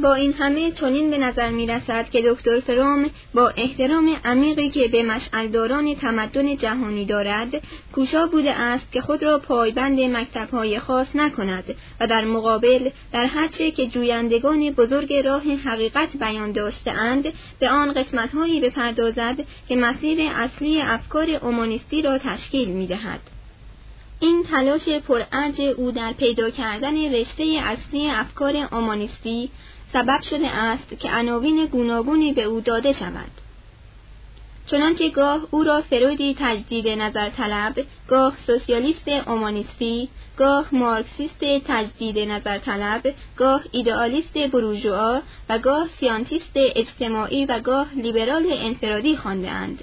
با این همه چنین به نظر می رسد که دکتر فروم با احترام عمیقی که به مشعلداران تمدن جهانی دارد کوشا بوده است که خود را پایبند مکتبهای خاص نکند و در مقابل در هرچه که جویندگان بزرگ راه حقیقت بیان داشتهاند به آن قسمتهایی بپردازد که مسیر اصلی افکار اومانیستی را تشکیل می دهد. این تلاش پرارج او در پیدا کردن رشته اصلی افکار اومانیستی سبب شده است که عناوین گوناگونی به او داده شود چنانکه گاه او را فرویدی تجدید نظر طلب، گاه سوسیالیست اومانیستی، گاه مارکسیست تجدید نظر طلب، گاه ایدئالیست بروژوا و گاه سیانتیست اجتماعی و گاه لیبرال انفرادی خواندهاند.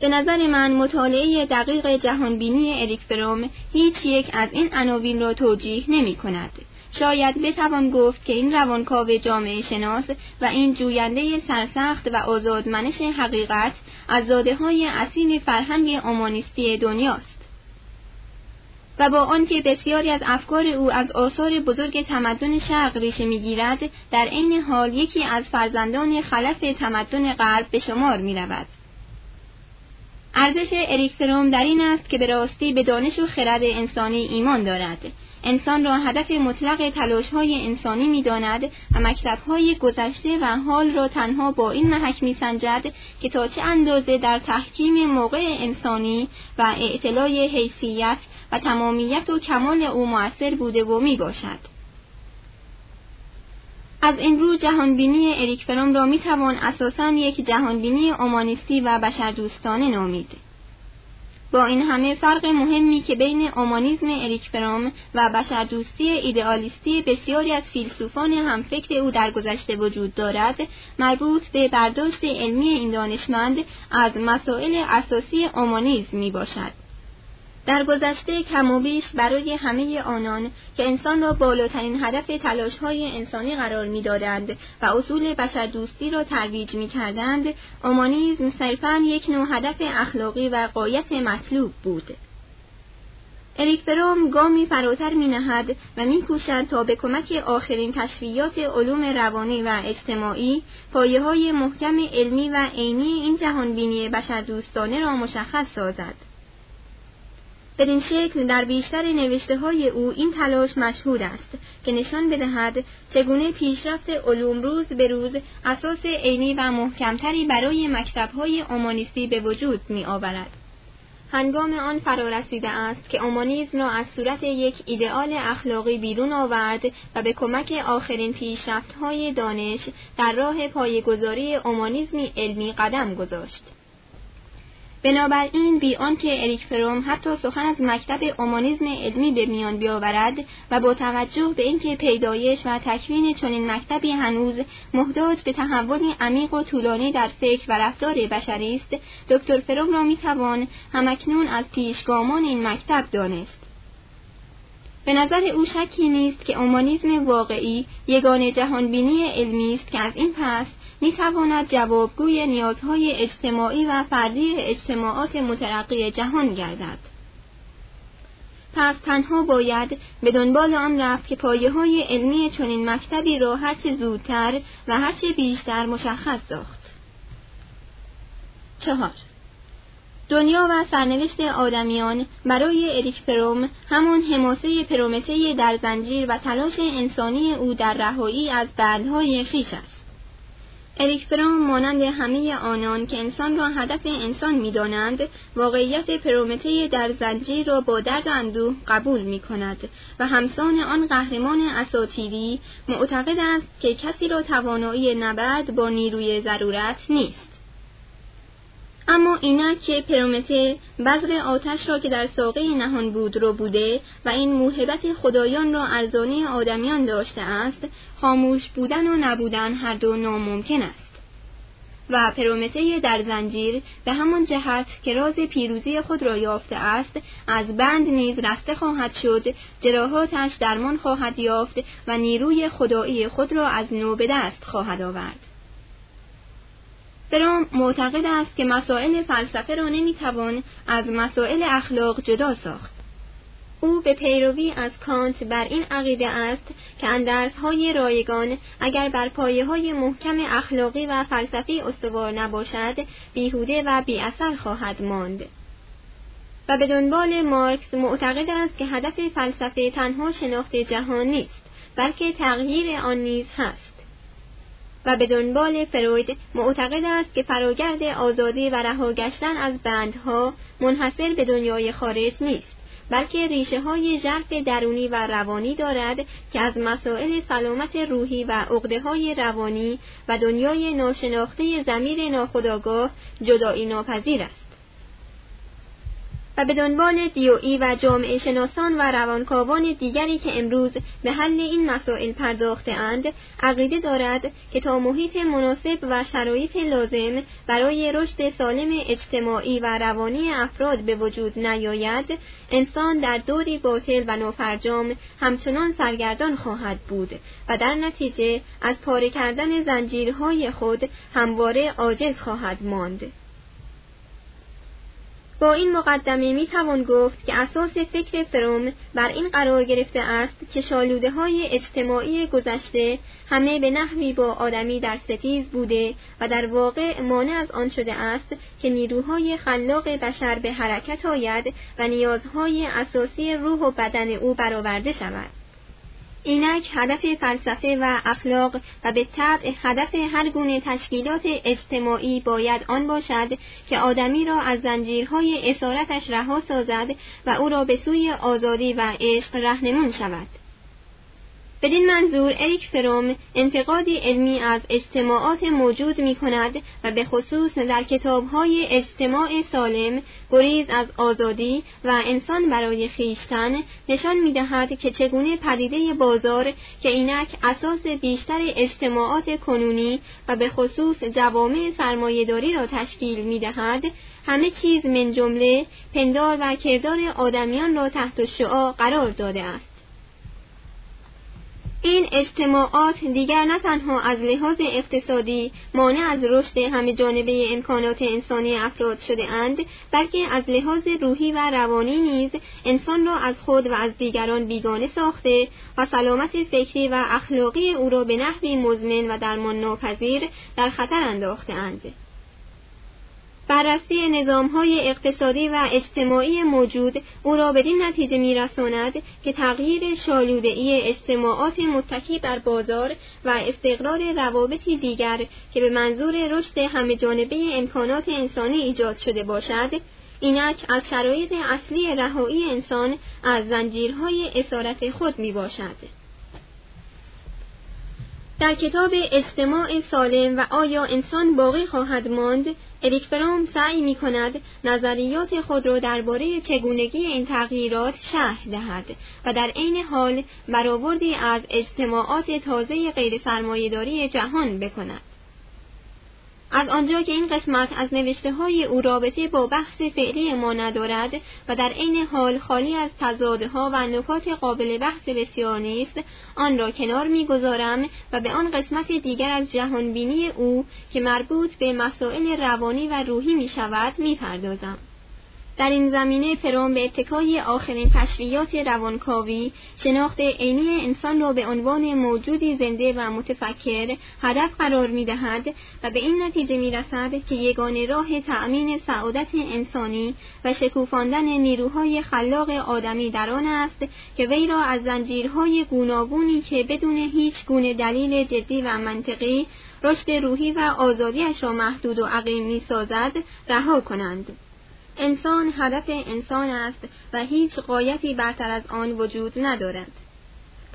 به نظر من مطالعه دقیق جهانبینی اریک فروم هیچ یک از این عناوین را توجیه نمی کند. شاید بتوان گفت که این روانکاو جامعه شناس و این جوینده سرسخت و آزادمنش حقیقت از زاده های اصیل فرهنگ اومانیستی دنیاست. و با آنکه بسیاری از افکار او از آثار بزرگ تمدن شرق ریشه می‌گیرد در عین حال یکی از فرزندان خلف تمدن غرب به شمار می رود. ارزش اریک فروم در این است که به راستی به دانش و خرد انسانی ایمان دارد انسان را هدف مطلق تلاشهای انسانی می‌داند و مکتبهای گذشته و حال را تنها با این محک میسنجد که تا چه اندازه در تحکیم موقع انسانی و اعتلای حیثیت و تمامیت و کمال او موثر بوده و می باشد. از این رو جهانبینی اریک فروم را می توان اساساً یک جهانبینی اومانیستی و بشردوستانه نامید. با این همه فرق مهمی که بین اومانیسم اریک فروم و بشردوستی ایدئالیستی بسیاری از فیلسوفان همفکر او در گذشته وجود دارد مربوط به برداشت علمی این دانشمند از مسائل اساسی اومانیسم می باشد. در گذشته کم و بیش برای همه آنان که انسان را بالاترین هدف تلاشهای انسانی قرار می‌دادند و اصول بشردوستی را ترویج می‌کردند اومانیزم صرفا یک نوع هدف اخلاقی و قایت مطلوب بود اریک فروم گامی فراتر می نهد و می تا به کمک آخرین کشفیات علوم روانی و اجتماعی پایه های محکم علمی و عینی این جهانبینی بشردوستانه را مشخص سازد. بدین شکل در بیشتر نوشته های او این تلاش مشهود است که نشان بدهد چگونه پیشرفت علوم روز به روز اساس عینی و محکمتری برای مکتبهای اومانیستی به وجود می آورد. هنگام آن فرارسیده است که اومانیسم را از صورت یک ایدئال اخلاقی بیرون آورد و به کمک آخرین پیشرفت‌های دانش در راه پایگذاری اومانیسمی علمی قدم گذاشت. بنابراین بی آنکه اریک فروم حتی سخن از مکتب اومانیسم علمی به میان بیاورد و با توجه به اینکه پیدایش و تکوین چنین مکتبی هنوز محتاج به تحولی عمیق و طولانی در فکر و رفتار بشری است دکتر فروم را می‌توان همکنون از پیشگامان این مکتب دانست. به نظر او شکی نیست که اومانیسم واقعی یگان جهانبینی علمی است که از این پس می تواند جوابگوی نیازهای اجتماعی و فردی اجتماعات مترقی جهان گردد. پس تنها باید به دنبال آن رفت که پایه های علمی چنین مکتبی را هرچه زودتر و هرچه بیشتر مشخص ساخت. چهار دنیا و سرنوشت آدمیان برای اریک فروم همون حماسه پرومته در زنجیر و تلاش انسانی او در رهایی از بندهای خیش است. اریک فروم مانند همه آنان که انسان را هدف انسان می‌دانند واقعیت پرومته در زنجیر را با درد و اندوه قبول می کند و همسان آن قهرمان اساتیری معتقد است که کسی را توانایی نبرد با نیروی ضرورت نیست. اما اینک که پرومته بذر آتش را که در ساقه نهان بود رو بوده و این موهبت خدایان را ارزانه آدمیان داشته است خاموش بودن و نبودن هر دو ناممکن است. و پرومته در زنجیر به همان جهت که راز پیروزی خود را یافته است از بند نیز رسته خواهد شد جراحاتش درمان خواهد یافت و نیروی خدایی خود را از نو به دست خواهد آورد. فرام معتقد است که مسائل فلسفه را نمی‌توان از مسائل اخلاق جدا ساخت. او به پیروی از کانت بر این عقیده است که اندرزهای رایگان اگر بر پایه های محکم اخلاقی و فلسفی استوار نباشد بیهوده و بی اثر خواهد ماند. و به دنبال مارکس معتقد است که هدف فلسفه تنها شناخت جهان نیست بلکه تغییر آن نیز هست. و به دنبال فروید معتقد است که فراگرد آزادی و رها گشتن از بندها منحصر به دنیای خارج نیست بلکه ریشه های ژرف درونی و روانی دارد که از مسائل سلامت روحی و عقده های روانی و دنیای ناشناخته زمیر ناخداگاه جدایی ناپذیر است. و به دنبال دیوئی و جامعه شناسان و روانکاوان دیگری که امروز به حل این مسائل پرداخته اند عقیده دارد که تا محیط مناسب و شرایط لازم برای رشد سالم اجتماعی و روانی افراد به وجود نیاید انسان در دوری باطل و نافرجام همچنان سرگردان خواهد بود و در نتیجه از پاره کردن زنجیرهای خود همواره عاجز خواهد ماند. با این مقدمه می توان گفت که اساس فکر فروم بر این قرار گرفته است که شالوده های اجتماعی گذشته همه به نحوی با آدمی در ستیز بوده و در واقع مانع از آن شده است که نیروهای خلاق بشر به حرکت آید و نیازهای اساسی روح و بدن او برآورده شود. اینک هدف فلسفه و اخلاق و به طبع هدف هر گونه تشکیلات اجتماعی باید آن باشد که آدمی را از زنجیرهای اسارتش رها سازد و او را به سوی آزادی و عشق رهنمون شود. بدین منظور اریک فروم انتقادی علمی از اجتماعات موجود می کند و به خصوص در کتابهای اجتماع سالم گریز از آزادی و انسان برای خیشتن نشان می دهد که چگونه پدیده بازار که اینک اساس بیشتر اجتماعات کنونی و به خصوص جوامع سرمایهداری را تشکیل می دهد همه چیز من جمله پندار و کردار آدمیان را تحت شعا قرار داده است. این اجتماعات دیگر نه تنها از لحاظ اقتصادی مانع از رشد همه جانبه امکانات انسانی افراد شده اند بلکه از لحاظ روحی و روانی نیز انسان را از خود و از دیگران بیگانه ساخته و سلامت فکری و اخلاقی او را به نحوی مزمن و درمان ناپذیر در خطر انداخته اند. بررسی نظامهای اقتصادی و اجتماعی موجود او را بدین نتیجه میرساند که تغییر شالودهای اجتماعات متکی بر بازار و استقرار روابطی دیگر که به منظور رشد همه جانبه امکانات انسانی ایجاد شده باشد اینک از شرایط اصلی رهایی انسان از زنجیرهای اسارت خود می باشد. در کتاب اجتماع سالم و آیا انسان باقی خواهد ماند اریک سعی می کند نظریات خود را درباره چگونگی این تغییرات شرح دهد و در عین حال برآوردی از اجتماعات تازه غیر سرمایهداری جهان بکند. از آنجا که این قسمت از نوشته های او رابطه با بحث فعلی ما ندارد و در عین حال خالی از تضادها و نکات قابل بحث بسیار نیست آن را کنار می‌گذارم و به آن قسمت دیگر از جهانبینی او که مربوط به مسائل روانی و روحی می شود می پردازم. در این زمینه فروم به اتکای آخرین تشریعات روانکاوی شناخت عینی انسان را به عنوان موجودی زنده و متفکر هدف قرار می دهد و به این نتیجه می رسد که یگانه راه تأمین سعادت انسانی و شکوفاندن نیروهای خلاق آدمی در آن است که وی را از زنجیرهای گوناگونی که بدون هیچ گونه دلیل جدی و منطقی رشد روحی و آزادیش را محدود و عقیم می سازد رها کنند. انسان هدف انسان است و هیچ قایتی برتر از آن وجود ندارد.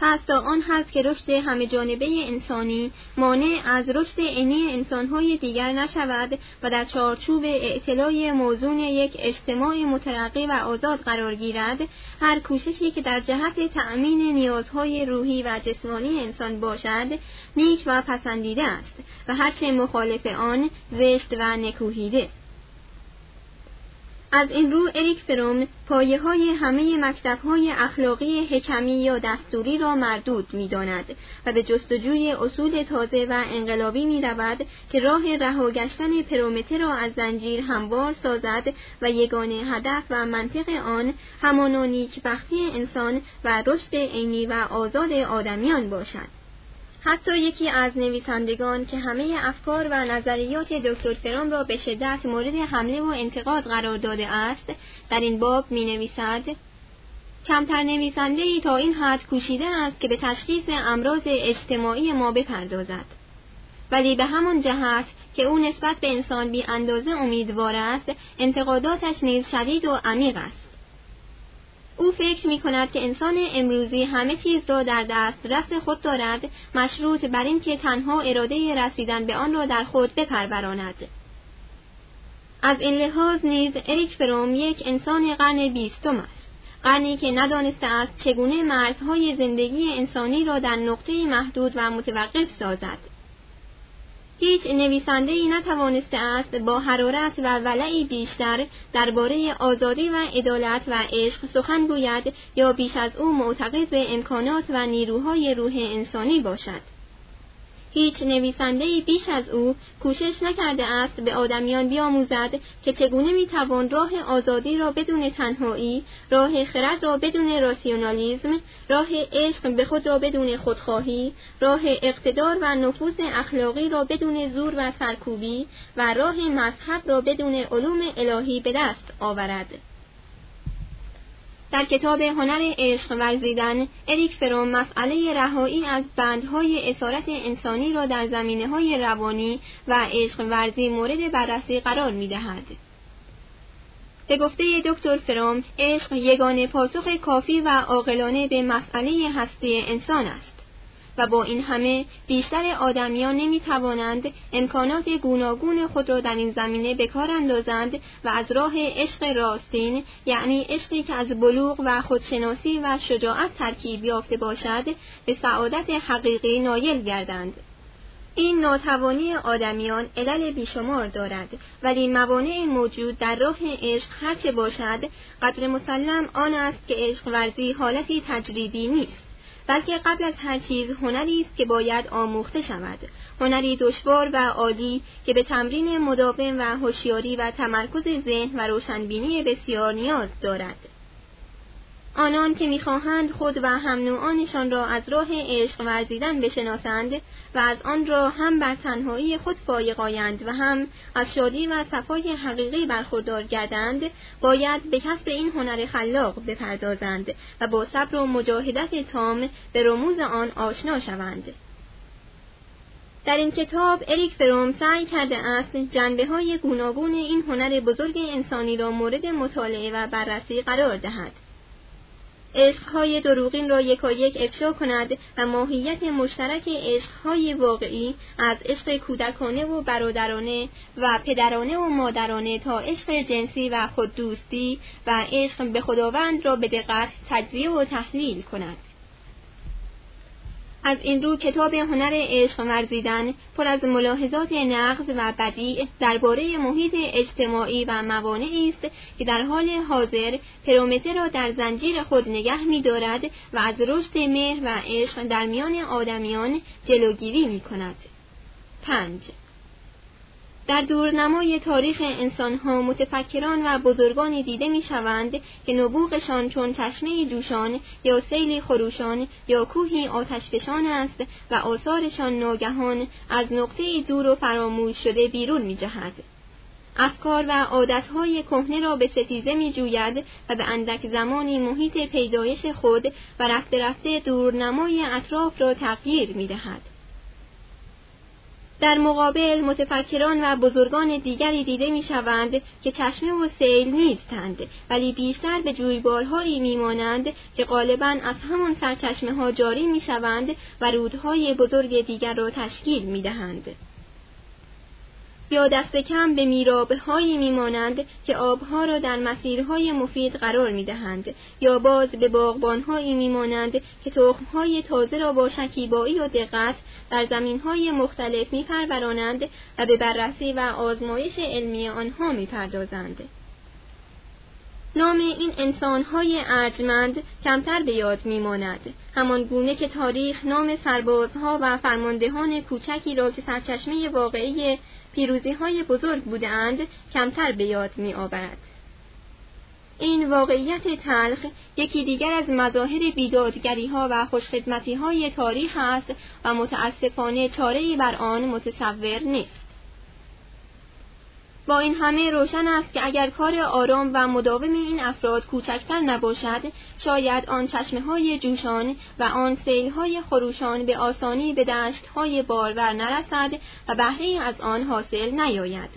پس تا آن هست که رشد همه جانبه انسانی مانع از رشد عینی انسانهای دیگر نشود و در چارچوب اعتلای موزون یک اجتماع مترقی و آزاد قرار گیرد هر کوششی که در جهت تأمین نیازهای روحی و جسمانی انسان باشد نیک و پسندیده است و هرچه مخالف آن زشت و نکوهیده از این رو اریک فروم پایه های همه مکتب های اخلاقی حکمی یا دستوری را مردود می داند و به جستجوی اصول تازه و انقلابی می رود که راه رهاگشتن پرومته را از زنجیر هموار سازد و یگانه هدف و منطق آن همان نیکبختی انسان و رشد عینی و آزاد آدمیان باشد. حتی یکی از نویسندگان که همه افکار و نظریات دکتر فرام را به شدت مورد حمله و انتقاد قرار داده است در این باب می نویسد کمتر نویسنده ای تا این حد کوشیده است که به تشخیص امراض اجتماعی ما بپردازد. ولی به همان جهت که او نسبت به انسان بی اندازه امیدوار است انتقاداتش نیز شدید و عمیق است. او فکر می کند که انسان امروزی همه چیز را در دست خود دارد مشروط بر اینکه تنها اراده رسیدن به آن را در خود بپروراند. از این لحاظ نیز اریک فروم یک انسان قرن بیستم است. قرنی که ندانسته است چگونه مرزهای زندگی انسانی را در نقطه محدود و متوقف سازد. هیچ نویسنده ای نتوانسته است با حرارت و ولعی بیشتر درباره آزادی و عدالت و عشق سخن گوید یا بیش از او معتقد به امکانات و نیروهای روح انسانی باشد. هیچ نویسنده بیش از او کوشش نکرده است به آدمیان بیاموزد که چگونه می‌توان راه آزادی را بدون تنهایی، راه خرد را بدون راسیونالیزم، راه عشق به خود را بدون خودخواهی، راه اقتدار و نفوذ اخلاقی را بدون زور و سرکوبی و راه مذهب را بدون علوم الهی به دست آورد. در کتاب هنر عشق ورزیدن اریک فروم مسئله رهایی از بندهای اسارت انسانی را در زمینه های روانی و عشق ورزی مورد بررسی قرار می دهد. به گفته دکتر فروم عشق یگانه پاسخ کافی و عاقلانه به مسئله هستی انسان است. و با این همه بیشتر آدمیان نمی توانند امکانات گوناگون خود را در این زمینه به کار اندازند و از راه عشق راستین یعنی عشقی که از بلوغ و خودشناسی و شجاعت ترکیب یافته باشد به سعادت حقیقی نایل گردند. این ناتوانی آدمیان علل بیشمار دارد ولی موانع موجود در راه عشق هرچه باشد قدر مسلم آن است که عشق ورزی حالتی تجریدی نیست. بلکه قبل از هر چیز هنری است که باید آموخته شود. هنری دشوار و عالی که به تمرین مداوم و هوشیاری و تمرکز ذهن و روشنبینی بسیار نیاز دارد. آنان که می‌خواهند خود و هم نوعانشان را از راه عشق ورزیدن بشناسند و از آن را هم بر تنهایی خود فایق و هم از شادی و صفای حقیقی برخوردار گردند باید به کسب این هنر خلاق بپردازند و با صبر و مجاهدت تام به رموز آن آشنا شوند. در این کتاب اریک فروم سعی کرده است جنبه های گوناگون این هنر بزرگ انسانی را مورد مطالعه و بررسی قرار دهد. عشقهای دروغین را یکایک افشا کند و ماهیت مشترک عشقهای واقعی از عشق کودکانه و برادرانه و پدرانه و مادرانه تا عشق جنسی و خوددوستی و عشق به خداوند را به دقت تجزیه و تحلیل کند. از این رو کتاب هنر عشق ورزیدن پر از ملاحظات نقض و بدیع درباره محیط اجتماعی و موانعی است که در حال حاضر پرومته را در زنجیر خود نگه می‌دارد و از رشد مهر و عشق در میان آدمیان جلوگیری می کند. 5. در دورنمای تاریخ انسانها متفکران و بزرگانی دیده می شوند که نبوغشان چون چشمه جوشان یا سیلی خروشان یا کوهی آتشفشان است و آثارشان ناگهان از نقطه دور و فراموش شده بیرون می جهد. افکار و عادتهای کهنه را به ستیزه می جوید و به اندک زمانی محیط پیدایش خود و رفته رفته دورنمای اطراف را تغییر می دهد. در مقابل متفکران و بزرگان دیگری دیده می شوند که چشمه و سیل نیستند ولی بیشتر به جویبارهایی میمانند که غالبا از همان سرچشمه ها جاری می شوند و رودهای بزرگ دیگر را تشکیل می دهند. یا دست کم به میرابه هایی میمانند که آبها را در مسیرهای مفید قرار می‌دهند یا باز به باغبانهایی میمانند که تخمهای تازه را با شکیبایی و دقت در زمینهای مختلف میپرورانند و به بررسی و آزمایش علمی آنها می‌پردازند. نام این انسانهای ارجمند کمتر به یاد میماند همان گونه که تاریخ نام سربازها و فرماندهان کوچکی را که سرچشمه واقعی پیروزی های بزرگ بودند کمتر به یاد می آورد. این واقعیت تلخ یکی دیگر از مظاهر بیدادگری ها و خوشخدمتی های تاریخ است و متاسفانه چاره بر آن متصور نیست. با این همه روشن است که اگر کار آرام و مداوم این افراد کوچکتر نباشد شاید آن چشمه های جوشان و آن سیل های خروشان به آسانی به دشت های بارور نرسد و بهره از آن حاصل نیاید.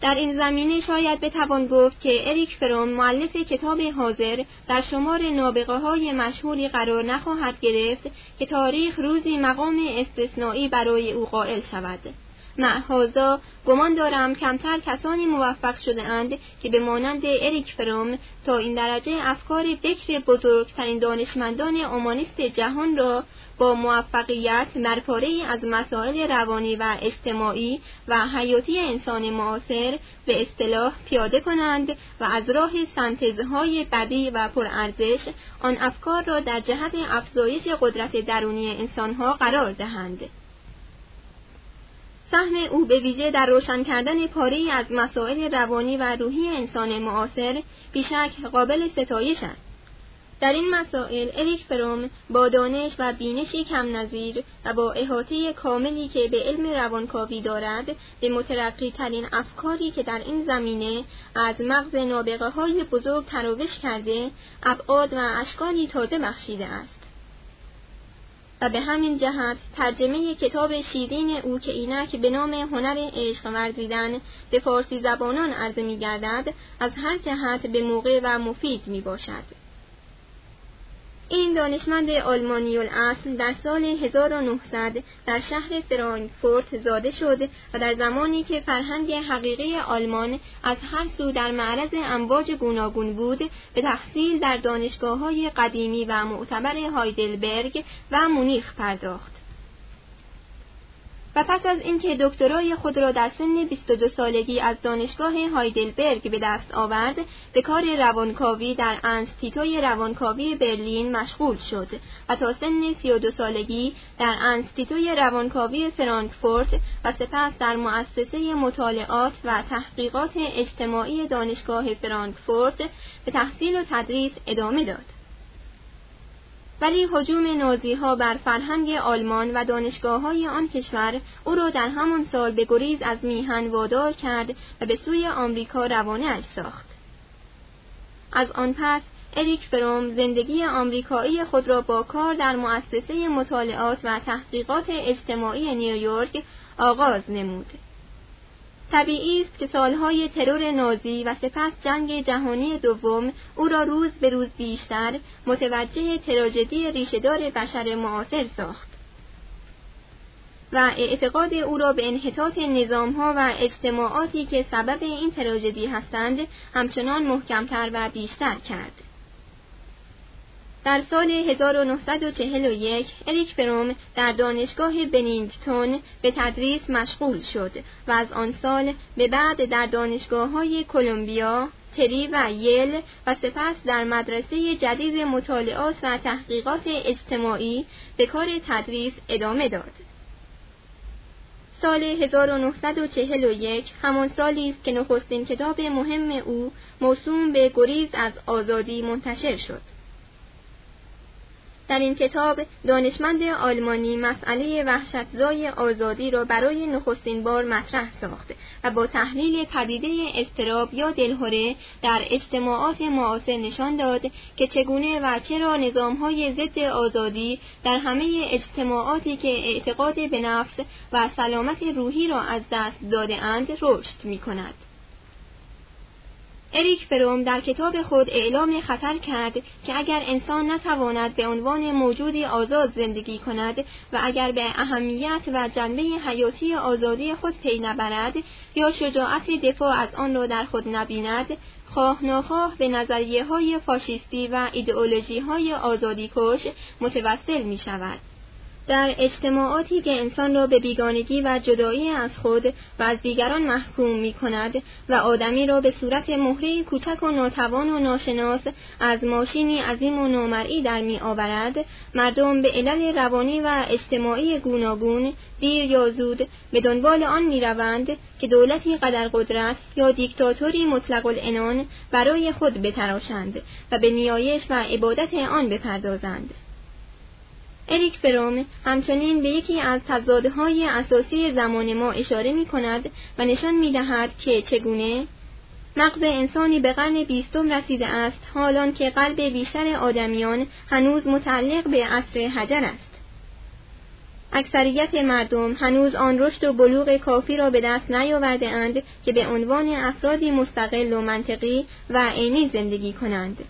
در این زمینه شاید بتوان گفت که اریک فروم معلف کتاب حاضر در شمار نابغه های مشهوری قرار نخواهد گرفت که تاریخ روزی مقام استثنایی برای او قائل شود. معهازا گمان دارم کمتر کسانی موفق شده اند که به مانند اریک فروم تا این درجه افکار بکر بزرگترین دانشمندان اومانیست جهان را با موفقیت مرپاره از مسائل روانی و اجتماعی و حیاتی انسان معاصر به اصطلاح پیاده کنند و از راه سنتزهای بدی و پرارزش آن افکار را در جهت افزایش قدرت درونی انسانها قرار دهند. سهم او به ویژه در روشن کردن پاره از مسائل روانی و روحی انسان معاصر بیشک قابل ستایش است. در این مسائل اریک فروم با دانش و بینشی کم نظیر و با احاطه کاملی که به علم روانکاوی دارد به مترقی ترین افکاری که در این زمینه از مغز نابغه های بزرگ تراوش کرده ابعاد و اشکالی تازه بخشیده است. و به همین جهت ترجمه کتاب شیرین او که اینک به نام هنر عشق ورزیدن به فارسی زبانان عرضه می گردد از هر جهت به موقع و مفید می باشد. این دانشمند آلمانی الاصل در سال 1900 در شهر فرانکفورت زاده شد و در زمانی که فرهنگ حقیقی آلمان از هر سو در معرض امواج گوناگون بود به تحصیل در دانشگاه های قدیمی و معتبر هایدلبرگ و مونیخ پرداخت. و پس از اینکه دکترای خود را در سن 22 سالگی از دانشگاه هایدلبرگ به دست آورد به کار روانکاوی در انستیتوی روانکاوی برلین مشغول شد و تا سن 32 سالگی در انستیتوی روانکاوی فرانکفورت و سپس در مؤسسه مطالعات و تحقیقات اجتماعی دانشگاه فرانکفورت به تحصیل و تدریس ادامه داد. ولی حجوم نازی ها بر فرهنگ آلمان و دانشگاه های آن کشور او را در همان سال به گریز از میهن وادار کرد و به سوی آمریکا روانه اش ساخت. از آن پس اریک فروم زندگی آمریکایی خود را با کار در مؤسسه مطالعات و تحقیقات اجتماعی نیویورک آغاز نمود. طبیعی است که سالهای ترور نازی و سپس جنگ جهانی دوم او را روز به روز بیشتر متوجه تراژدی ریشهدار بشر معاصر ساخت و اعتقاد او را به انحطاط نظامها و اجتماعاتی که سبب این تراژدی هستند همچنان محکمتر و بیشتر کرد. در سال 1941 اریک فروم در دانشگاه بنینگتون به تدریس مشغول شد و از آن سال به بعد در دانشگاه های کلمبیا، تری و یل و سپس در مدرسه جدید مطالعات و تحقیقات اجتماعی به کار تدریس ادامه داد. سال 1941 همان سالی است که نخستین کتاب مهم او موسوم به گریز از آزادی منتشر شد. در این کتاب دانشمند آلمانی مسئله وحشتزای آزادی را برای نخستین بار مطرح ساخت و با تحلیل پدیده استراب یا دلهوره در اجتماعات معاصر نشان داد که چگونه و چرا نظامهای ضد آزادی در همه اجتماعاتی که اعتقاد به نفس و سلامت روحی را از دست داده اند رشد می کند. اریک فروم در کتاب خود اعلام خطر کرد که اگر انسان نتواند به عنوان موجودی آزاد زندگی کند و اگر به اهمیت و جنبه حیاتی آزادی خود پی نبرد یا شجاعت دفاع از آن را در خود نبیند خواه ناخواه به نظریه های فاشیستی و ایدئولوژی های آزادی کش متوسل می شود. در اجتماعاتی که انسان را به بیگانگی و جدایی از خود و از دیگران محکوم می کند و آدمی را به صورت مهره کوچک و ناتوان و ناشناس از ماشینی عظیم و نامرئی در می آورد مردم به علل روانی و اجتماعی گوناگون دیر یا زود به دنبال آن می روند که دولتی قدر قدرت یا دیکتاتوری مطلق العنان برای خود بتراشند و به نیایش و عبادت آن بپردازند. اریک فروم همچنین به یکی از تضادهای اساسی زمان ما اشاره می کند و نشان می دهد که چگونه مغز انسانی به قرن بیستم رسیده است حالان که قلب بیشتر آدمیان هنوز متعلق به عصر حجر است. اکثریت مردم هنوز آن رشد و بلوغ کافی را به دست نیاورده اند که به عنوان افرادی مستقل و منطقی و عینی زندگی کنند.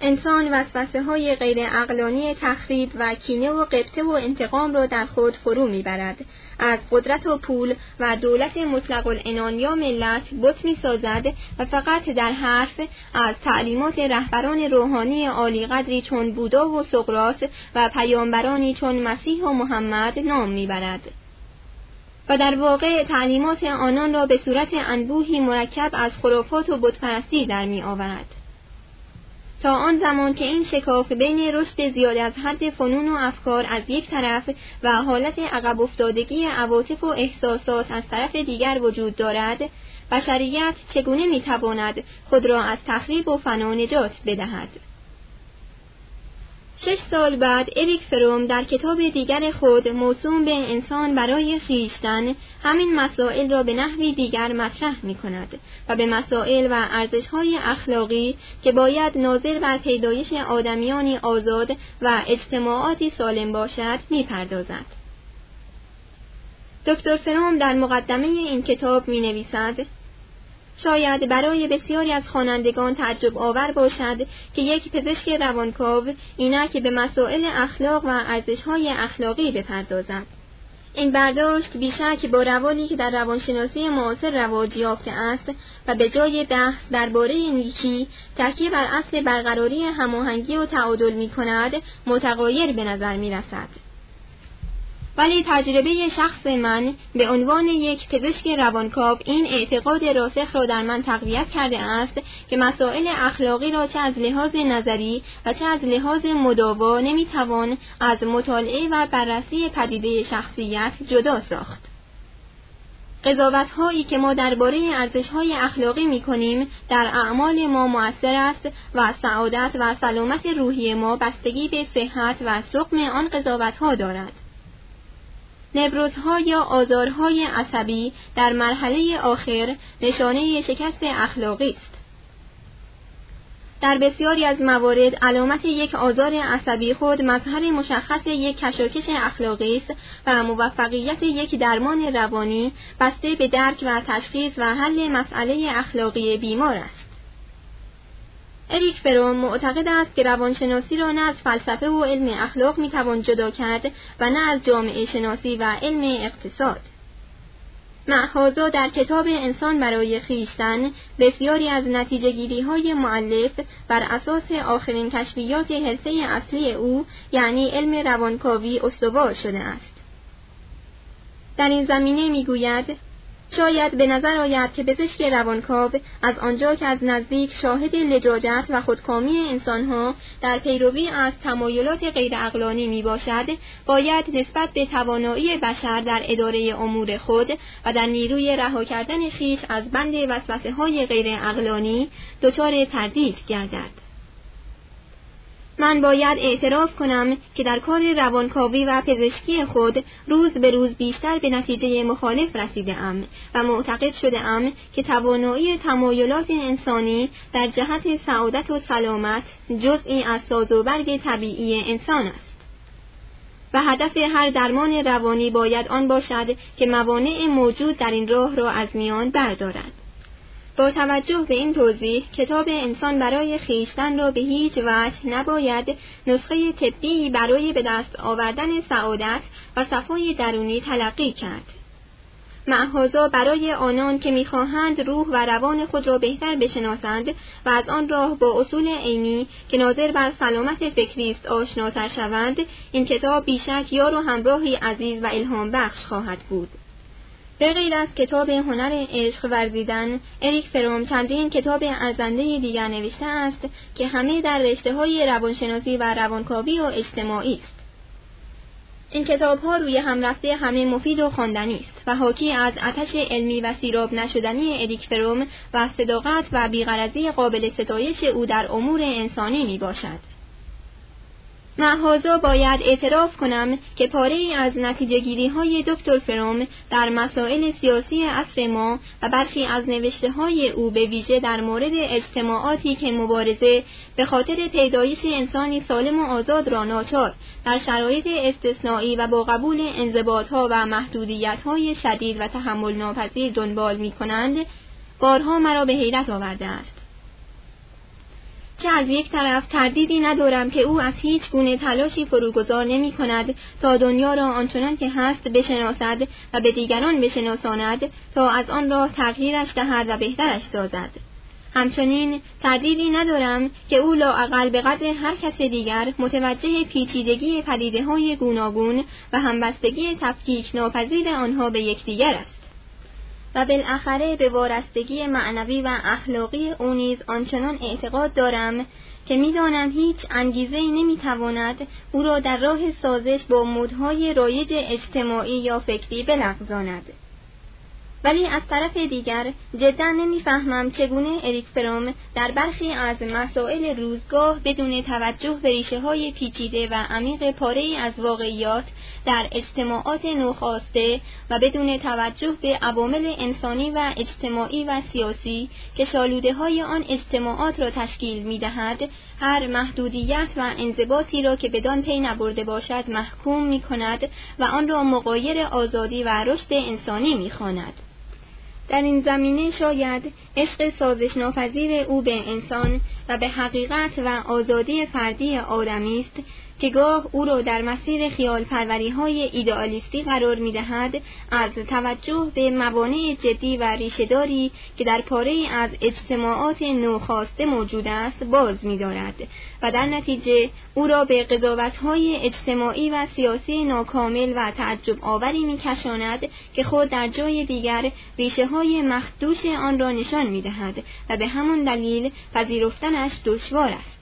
انسان وسوسه های غیر اقلانی تخریب و کینه و قبطه و انتقام را در خود فرو می‌برد از قدرت و پول و دولت مطلق العنان یا ملت بت می‌سازد و فقط در حرف از تعلیمات رهبران روحانی عالی قدری چون بودا و سقراط و پیامبرانی چون مسیح و محمد نام می‌برد و در واقع تعلیمات آنان را به صورت انبوهی مرکب از خرافات و بتپرستی در می آورد. تا آن زمان که این شکاف بین رشد زیاد از حد فنون و افکار از یک طرف و حالت عقب افتادگی عواطف و احساسات از طرف دیگر وجود دارد بشریت چگونه می‌تواند خود را از تخریب و فنا نجات بدهد؟ شش سال بعد اریک فروم در کتاب دیگر خود موسوم به انسان برای خیشتن همین مسائل را به نحوی دیگر مطرح می کند و به مسائل و ارزشهای اخلاقی که باید ناظر بر پیدایش آدمیانی آزاد و اجتماعاتی سالم باشد می پردازد. دکتر فروم در مقدمه این کتاب می نویسد شاید برای بسیاری از خوانندگان تعجب آور باشد که یک پزشک روانکاو اینک به مسائل اخلاق و ارزشهای اخلاقی بپردازد این برداشت بیشک با روالی که در روانشناسی معاصر رواج یافته است و به جای بحث درباره نیکی تکیه بر اصل برقراری هماهنگی و تعادل می کند متغایر به نظر می رسد. ولی تجربه شخص من به عنوان یک پزشک روانکاو این اعتقاد راسخ را در من تقویت کرده است که مسائل اخلاقی را چه از لحاظ نظری و چه از لحاظ مداوا نمی‌توان از مطالعه و بررسی پدیده شخصیت جدا ساخت. قضاوت هایی که ما درباره ارزش های اخلاقی می کنیم در اعمال ما مؤثر است و سعادت و سلامت روحی ما بستگی به صحت و سقم آن قضاوت ها دارد. نبروزها یا آزارهای عصبی در مرحله آخر نشانه شکست اخلاقی است. در بسیاری از موارد علامت یک آزار عصبی خود مظهر مشخص یک کشاکش اخلاقی است و موفقیت یک درمان روانی بسته به درک و تشخیص و حل مسئله اخلاقی بیمار است. اریک فروم معتقد است که روانشناسی را نه از فلسفه و علم اخلاق می‌توان جدا کرد و نه از جامعه شناسی و علم اقتصاد. معهازا در کتاب انسان برای خیشتن بسیاری از نتیجه گیری های معلف بر اساس آخرین کشفیات حرفه اصلی او یعنی علم روانکاوی استوار شده است. در این زمینه می‌گوید شاید به نظر آید که پزشک روانکاو از آنجا که از نزدیک شاهد لجاجت و خودکامی انسانها در پیروی از تمایلات غیر اقلانی می باشد باید نسبت به توانایی بشر در اداره امور خود و در نیروی رها کردن خیش از بند وسوسه های غیر اقلانی دچار تردید گردد. من باید اعتراف کنم که در کار روانکاوی و پزشکی خود روز به روز بیشتر به نتیجه مخالف رسیده ام و معتقد شده ام که توانایی تمایلات انسانی در جهت سعادت و سلامت جزئی از ساز و برگ طبیعی انسان است. و هدف هر درمان روانی باید آن باشد که موانع موجود در این راه را از میان بردارد. با توجه به این توضیح کتاب انسان برای خیشتن را به هیچ وجه نباید نسخه طبی برای به دست آوردن سعادت و صفای درونی تلقی کرد. معهازا برای آنان که می‌خواهند روح و روان خود را بهتر بشناسند و از آن راه با اصول عینی که ناظر بر سلامت فکری است آشناتر شوند این کتاب بیشک یار و همراهی عزیز و الهام بخش خواهد بود. به غیر از کتاب هنر عشق ورزیدن اریک فروم چندین کتاب ارزنده دیگر نوشته است که همه در رشته های روانشناسی و روانکاوی و اجتماعی است این کتاب ها روی هم رفته همه مفید و خواندنی است و حاکی از آتش علمی و سیراب نشدنی اریک فروم و صداقت و بیغرضی قابل ستایش او در امور انسانی می باشد. معهازا باید اعتراف کنم که پاره ای از نتیجه گیری های دکتر فروم در مسائل سیاسی عصر ما و برخی از نوشته های او به ویژه در مورد اجتماعاتی که مبارزه به خاطر پیدایش انسانی سالم و آزاد را ناچار در شرایط استثنایی و با قبول انضباط ها و محدودیت های شدید و تحمل ناپذیر دنبال می کنند بارها مرا به حیرت آورده است. که از یک طرف تردیدی ندارم که او از هیچ گونه تلاشی فروگذار نمی کند تا دنیا را آنچنان که هست بشناسد و به دیگران بشناساند تا از آن را تغییرش دهد و بهترش سازد. همچنین تردیدی ندارم که او لااقل به قدر هر کس دیگر متوجه پیچیدگی پدیده های گوناگون و همبستگی تفکیک ناپذیر آنها به یکدیگر است. و بالاخره به وارستگی معنوی و اخلاقی او نیز آنچنان اعتقاد دارم که می‌دانم هیچ انگیزه نمی‌تواند او را در راه سازش با مودهای رایج اجتماعی یا فکری بلغزاند. ولی از طرف دیگر جدا نمی‌فهمم چگونه اریک فروم در برخی از مسائل روزگاه بدون توجه به ریشه های پیچیده و عمیق پاره از واقعیات در اجتماعات نوخواسته و بدون توجه به عوامل انسانی و اجتماعی و سیاسی که شالوده های آن اجتماعات را تشکیل می دهد هر محدودیت و انضباطی را که بدان پی نبرده باشد محکوم می کند و آن را مقایر آزادی و رشد انسانی می خاند. در این زمینه شاید عشق سازش ناپذیر او به انسان و به حقیقت و آزادی فردی آدمی است که گاه او را در مسیر خیال پروری های ایدئالیستی قرار می دهد از توجه به موانع جدی و ریشهداری که در پاره از اجتماعات نوخواسته موجود است باز می دارد و در نتیجه او را به قضاوت های اجتماعی و سیاسی ناکامل و تعجب آوری می کشاند که خود در جای دیگر ریشه های مخدوش آن را نشان می دهد و به همان دلیل پذیرفتنش دشوار است.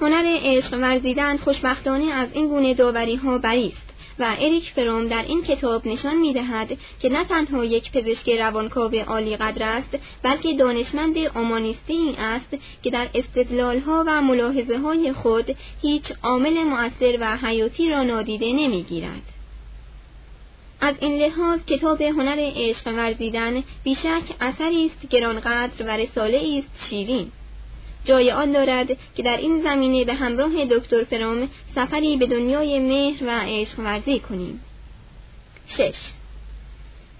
هنر عشق ورزیدن خوشبختانه از این گونه داوری ها بری است و اریک فروم در این کتاب نشان می دهد که نه تنها یک پزشک روانکاو عالی قدر است بلکه دانشمند اومانیستی است که در ها و ملاحظه های خود هیچ عامل مؤثر و حیاتی را نادیده نمی‌گیرد. از این لحاظ کتاب هنر عشق ورزیدن بیشک اثری است گرانقدر و رساله است شیرین جای آن دارد که در این زمینه به همراه دکتر فرام سفری به دنیای مهر و عشق ورزی کنیم. 6.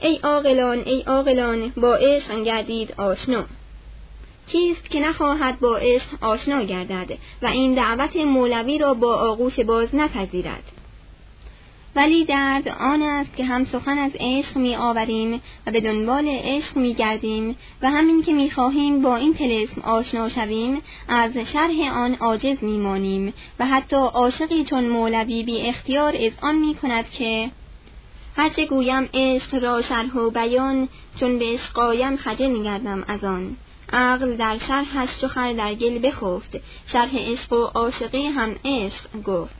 ای عاقلان ای عاقلان با عشق گردید آشنا کیست که نخواهد با عشق آشنا گردد و این دعوت مولوی را با آغوش باز نپذیرد ولی درد آن است که هم سخن از عشق می آوریم و به دنبال عشق می گردیم و همین که می خواهیم با این تلسم آشنا شویم از شرح آن عاجز می مانیم و حتی عاشقی چون مولوی بی اختیار از آن می کند که هرچه گویم عشق را شرح و بیان چون به عشقایم خجل گردم از آن. عقل در شرحش چو خر در گل بخفت شرح عشق و عاشقی هم عشق گفت.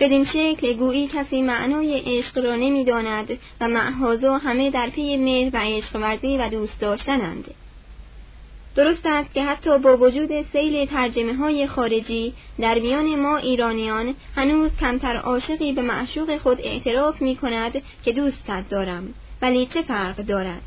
بدین شکل گویی کسی معنای عشق را نمی‌داند و معهازا همه در پی مهر و عشق ورزی و دوست داشتنند. درست است که حتی با وجود سیل ترجمه های خارجی در میان ما ایرانیان هنوز کمتر عاشقی به معشوق خود اعتراف می کند که دوستت دارم ولی چه فرق دارد؟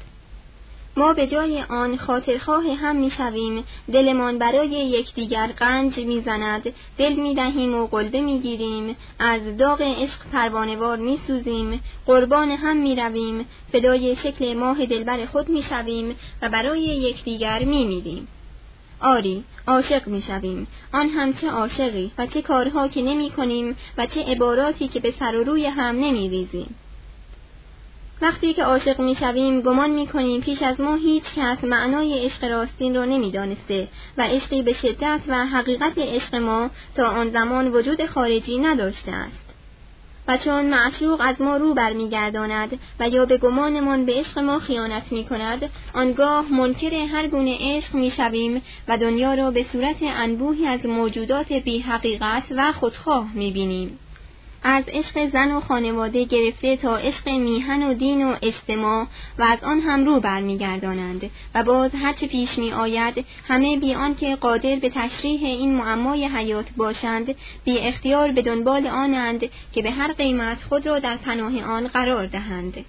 ما به جای آن خاطرخواه هم می‌شویم. دلمان برای یکدیگر قنج می‌زند. دل می‌دهیم و قلبه می‌گیریم. از داغ عشق پروانوار میسوزیم. قربان هم می‌رویم. فدای شکل ماه دلبر خود می‌شویم و برای یکدیگر میمیریم. آری عاشق می‌شویم. آن هم چه عاشقی و چه کارها که نمی کنیم و چه عباراتی که به سر و روی هم نمی ریزیم وقتی که عاشق می‌شویم گمان می‌کنیم پیش از ما هیچ کس معنای عشق راستین را نمی‌دانسته و عشقی به شدت و حقیقت عشق ما تا آن زمان وجود خارجی نداشته است و چون معشوق از ما رو برمیگرداند و یا به گمانمان به عشق ما خیانت می کند آنگاه منکر هر گونه عشق می و دنیا را به صورت انبوهی از موجودات بی حقیقت و خودخواه می بینیم. از عشق زن و خانواده گرفته تا عشق میهن و دین و استماع و از آن هم رو برمیگردانند و باز هرچه پیش می آید همه بی آنکه قادر به تشریح این معمای حیات باشند بی اختیار به دنبال آنند که به هر قیمت خود را در پناه آن قرار دهند.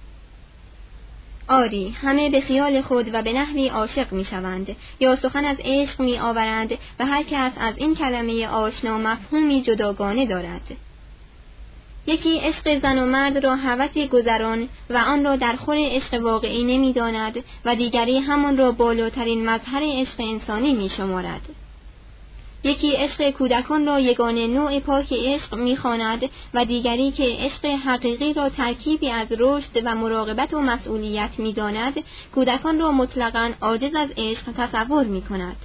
آری همه به خیال خود و به نحوی عاشق می شوند یا سخن از عشق می آورند و هر کس از این کلمه آشنا مفهومی جداگانه دارد. یکی عشق زن و مرد را هوسی گذران و آن را در خور عشق واقعی نمی‌داند و دیگری همان را بالاترین مظهر عشق انسانی می شمارد. یکی عشق کودکان را یگانه نوع پاک عشق می‌خواند و دیگری که عشق حقیقی را ترکیبی از رشد و مراقبت و مسئولیت می‌داند کودکان را مطلقا عاجز از عشق تصور می کند.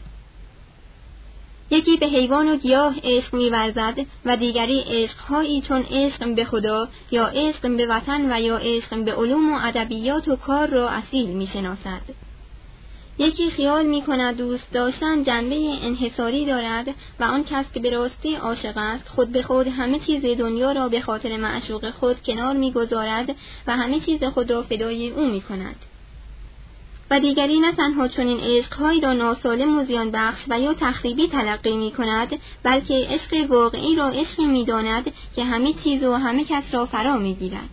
یکی به حیوان و گیاه عشق میورزد و دیگری عشقهایی چون عشق به خدا یا عشق به وطن و یا عشق به علوم و ادبیات و کار را اصیل می‌شناسد یکی خیال می کند دوست داشتن جنبه انحصاری دارد و آن کس که به راستی عاشق است خود به خود همه چیز دنیا را به خاطر معشوق خود کنار می‌گذارد و همه چیز خود را فدای او می کند. و دیگری نه تنها چنین عشقهایی را ناسالم و زیان بخش و یا تخریبی تلقی می کند بلکه عشق واقعی را عشقی می داند که همه چیز و همه کس را فرا می گیرد.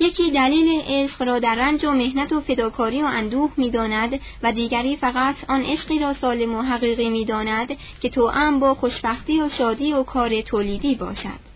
یکی دلیل عشق را در رنج و مهنت و فداکاری و اندوه می‌داند و دیگری فقط آن عشقی را سالم و حقیقی می‌داند که توأم با خوشبختی و شادی و کار تولیدی باشد